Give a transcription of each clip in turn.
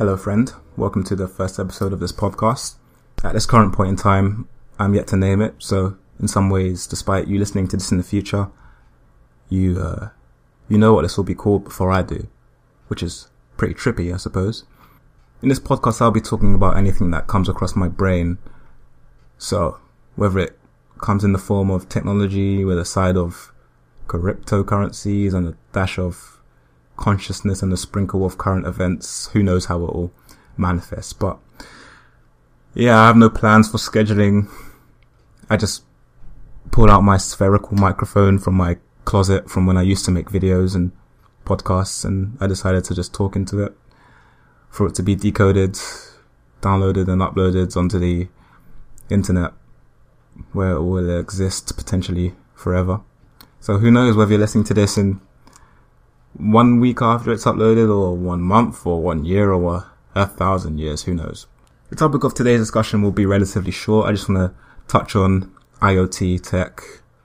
Hello, friend. Welcome to the first episode of this podcast. At this current point in time, I'm yet to name it, so in some ways, despite you listening to this in the future, you, uh, you know what this will be called before I do, which is pretty trippy, I suppose. In this podcast, I'll be talking about anything that comes across my brain. So, whether it comes in the form of technology with a side of cryptocurrencies and a dash of consciousness and a sprinkle of current events. Who knows how it will manifest? But yeah, I have no plans for scheduling. I just pulled out my spherical microphone from my closet from when I used to make videos and podcasts, and I decided to just talk into it for it to be decoded, downloaded, and uploaded onto the internet where it will exist potentially forever. So who knows whether you're listening to this in one week after it's uploaded or one month or one year or a, thousand years, who knows. The topic of today's discussion will be relatively short. I just want to touch on IoT tech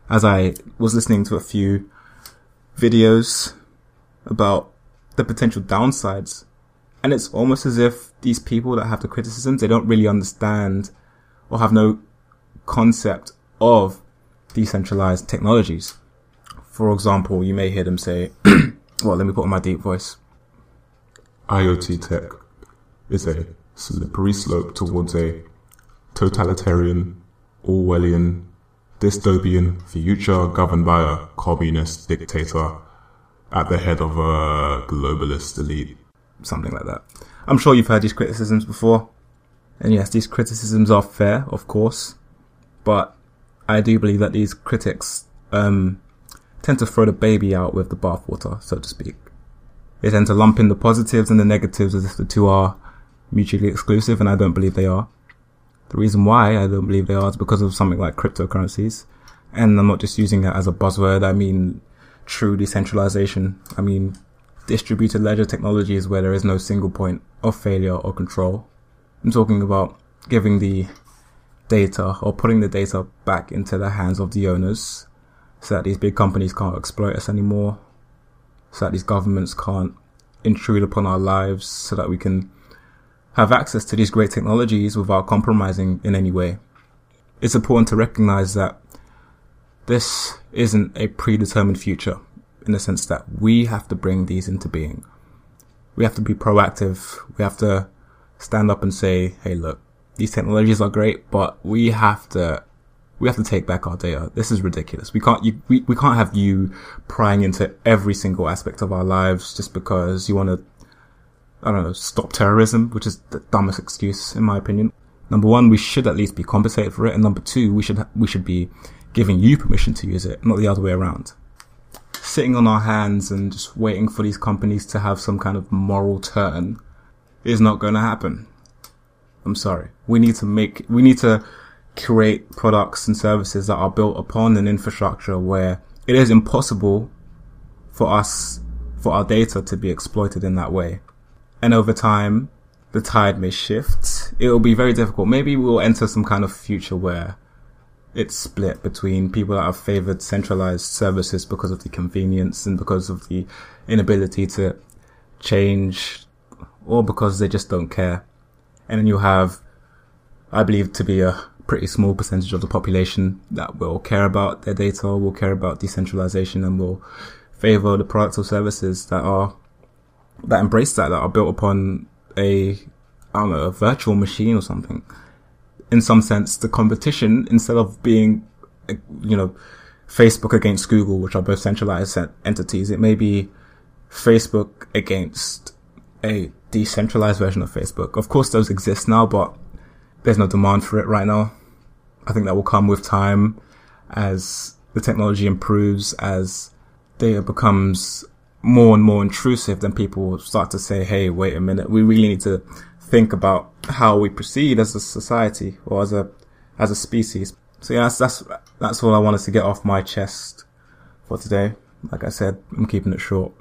as I was listening to a few videos about the potential downsides. And it's almost as if these people that have the criticisms, they don't really understand or have no concept of decentralized technologies. For example, you may hear them say, well, let me put on my deep voice. IoT tech is a slippery slope towards a totalitarian, Orwellian, dystopian future governed by a communist dictator at the head of a globalist elite. Something like that. I'm sure you've heard these criticisms before. And yes, these criticisms are fair, of course. But I do believe that these critics um, tend to throw the baby out with the bathwater, so to speak. They tend to lump in the positives and the negatives as if the two are mutually exclusive, and I don't believe they are. The reason why I don't believe they are is because of something like cryptocurrencies. And I'm not just using that as a buzzword, I mean true decentralization. I mean distributed ledger technologies where there is no single point of failure or control. I'm talking about giving the data or putting the data back into the hands of the owners so that these big companies can't exploit us anymore, so that these governments can't intrude upon our lives, so that we can have access to these great technologies without compromising in any way. It's important to recognize that this isn't a predetermined future in the sense that we have to bring these into being. We have to be proactive. We have to stand up and say, hey, look, these technologies are great, but we have to we have to take back our data. This is ridiculous. We can't, you, we, we can't have you prying into every single aspect of our lives just because you want to, I don't know, stop terrorism, which is the dumbest excuse in my opinion. Number one, we should at least be compensated for it. And number two, we should, we should be giving you permission to use it, not the other way around. Sitting on our hands and just waiting for these companies to have some kind of moral turn is not going to happen. I'm sorry. We need to make, we need to, create products and services that are built upon an infrastructure where it is impossible for us, for our data to be exploited in that way. And over time, the tide may shift. It will be very difficult. Maybe we'll enter some kind of future where it's split between people that have favored centralized services because of the convenience and because of the inability to change or because they just don't care. And then you have, I believe to be a pretty small percentage of the population that will care about their data, will care about decentralization, and will favor the products or services that are that embrace that, that are built upon a I don't know a virtual machine or something. In some sense, the competition instead of being you know Facebook against Google, which are both centralized entities, it may be Facebook against a decentralized version of Facebook. Of course, those exist now, but there's no demand for it right now. I think that will come with time as the technology improves, as data becomes more and more intrusive, then people start to say, hey, wait a minute, we really need to think about how we proceed as a society or as a, as a species. So yeah, that's, that's, that's all I wanted to get off my chest for today. Like I said, I'm keeping it short.